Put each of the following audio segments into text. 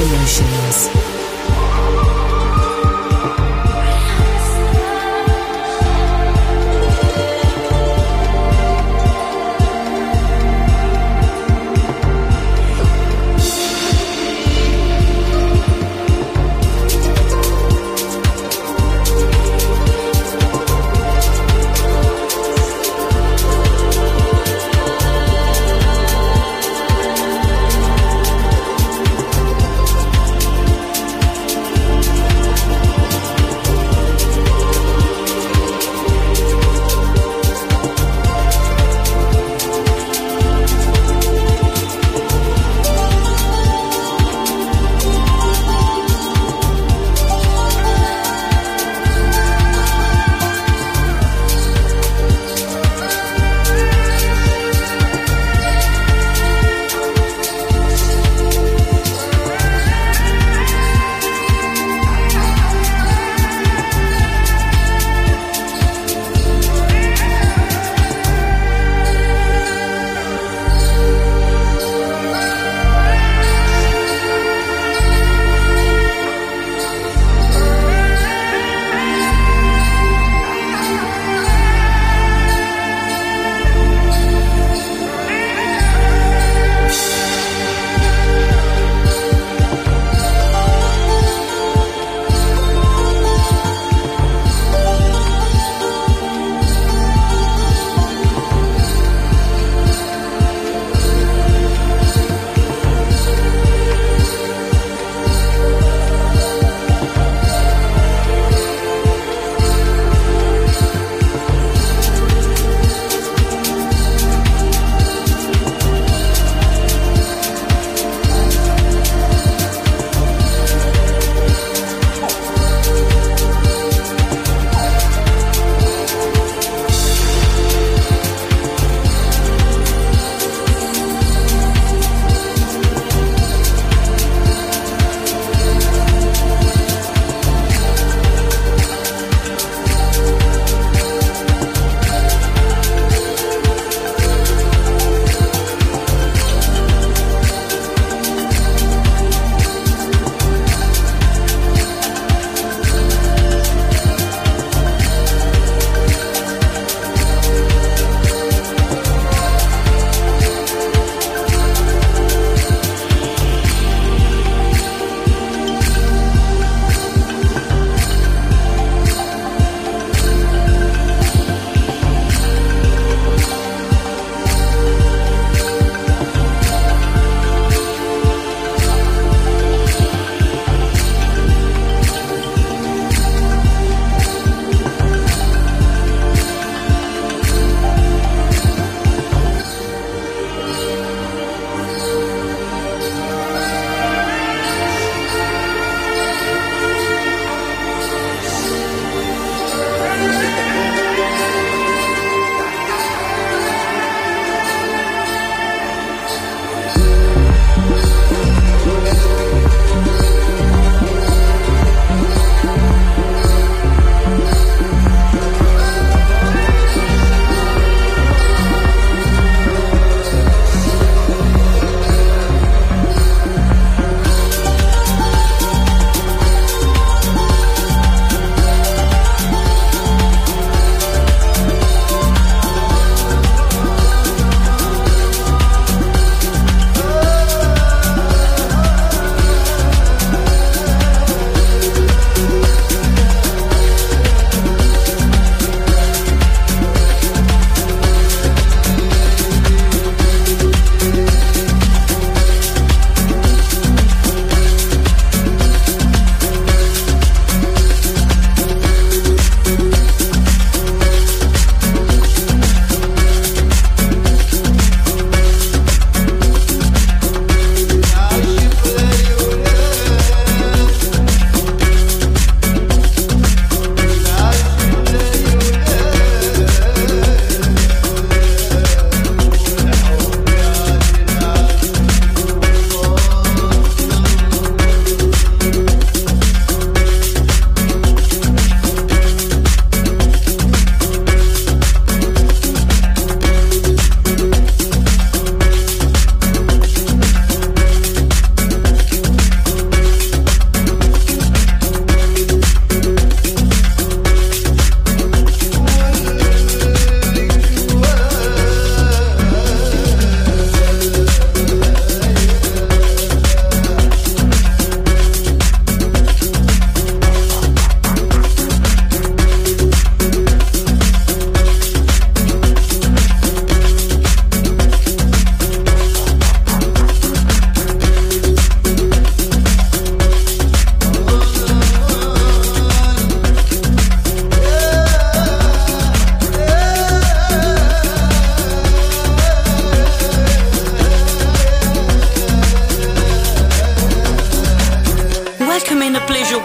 emotions.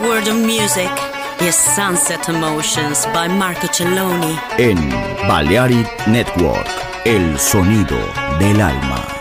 Word of Music y Sunset Emotions by Marco Celloni. En Balearic Network, el sonido del alma.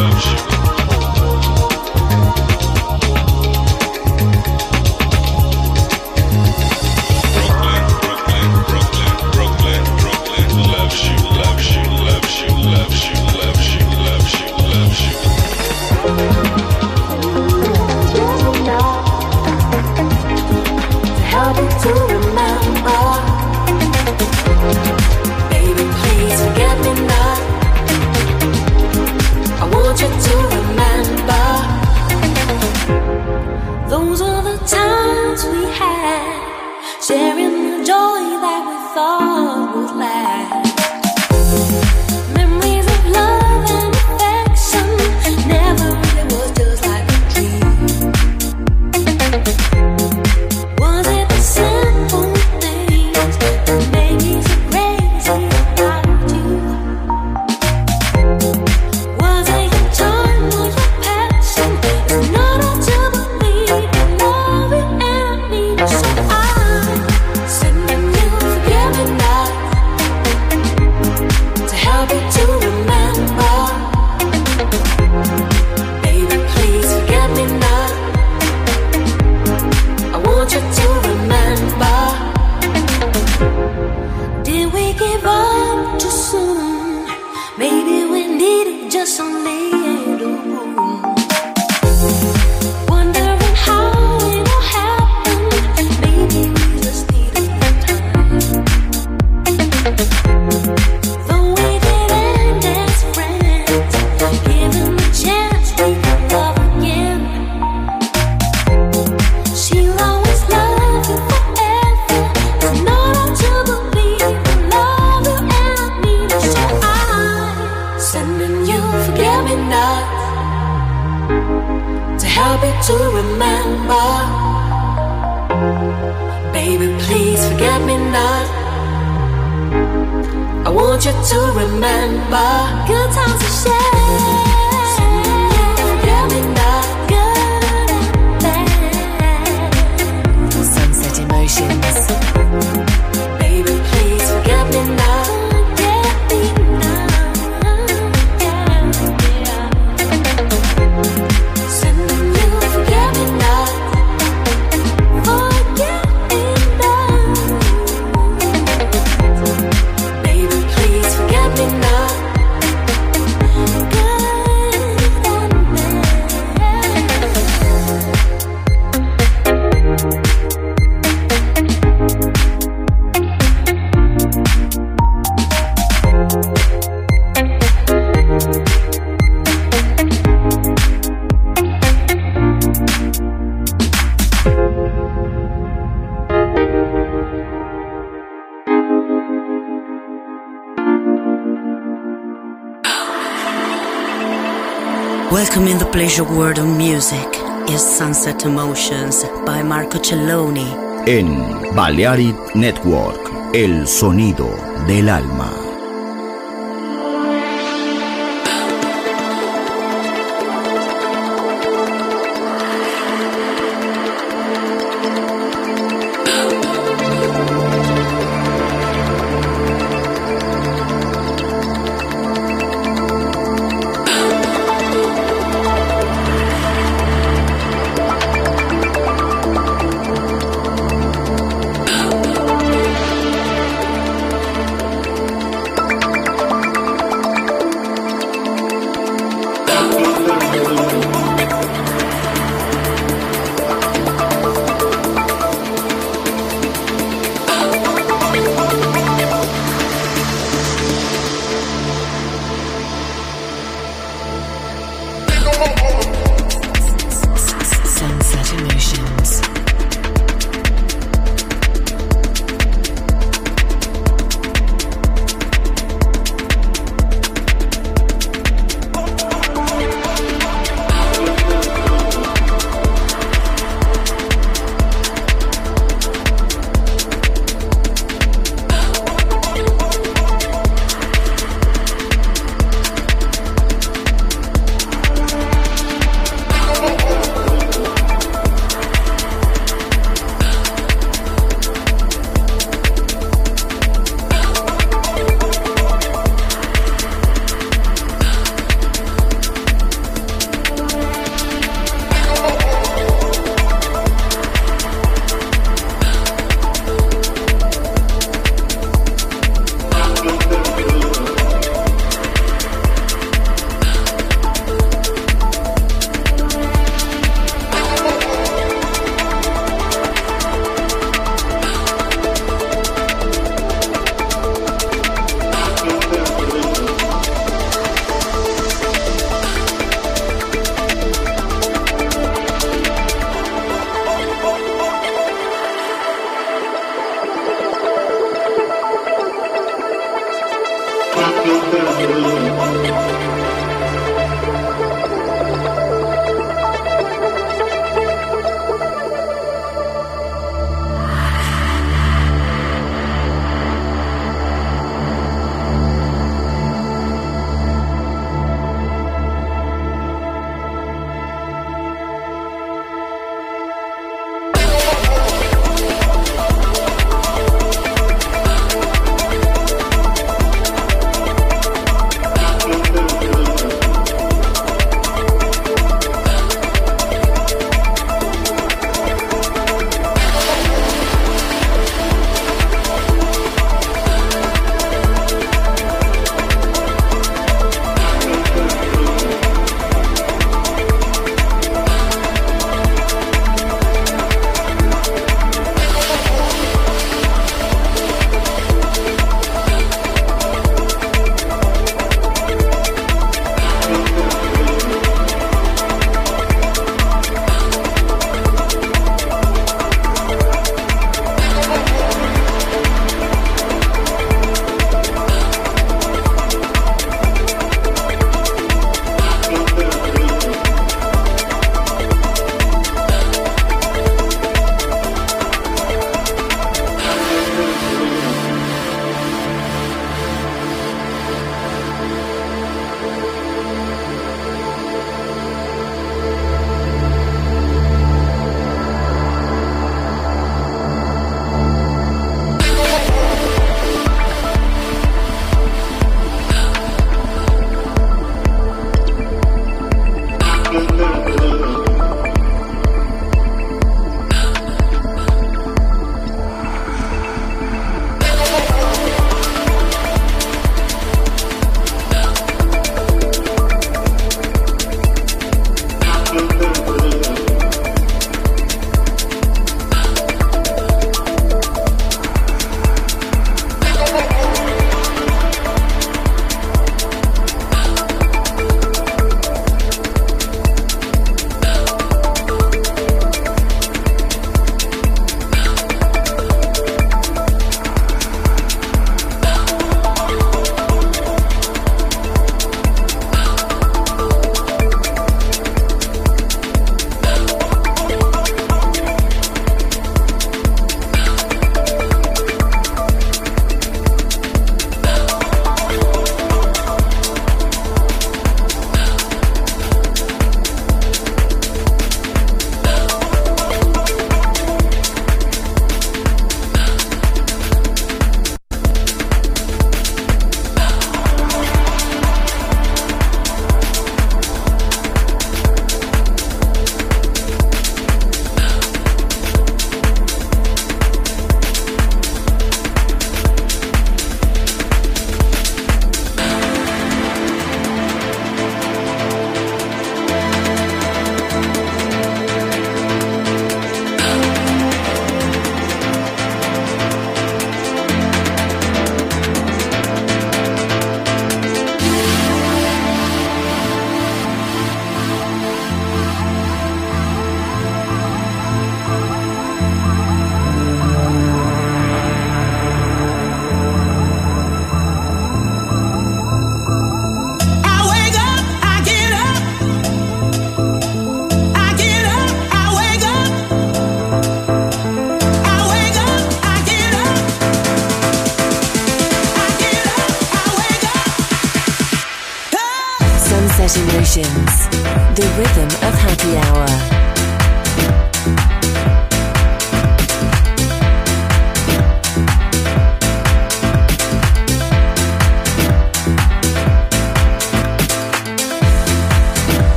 Touch. remember pleasure world of music is Sunset Emotions by Marco Celloni. En Balearic Network, el sonido del alma.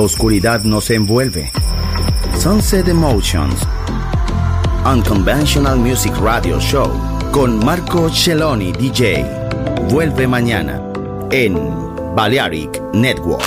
Oscuridad nos envuelve. Sunset Emotions. Unconventional Music Radio Show con Marco Celloni DJ. Vuelve mañana en Balearic Network.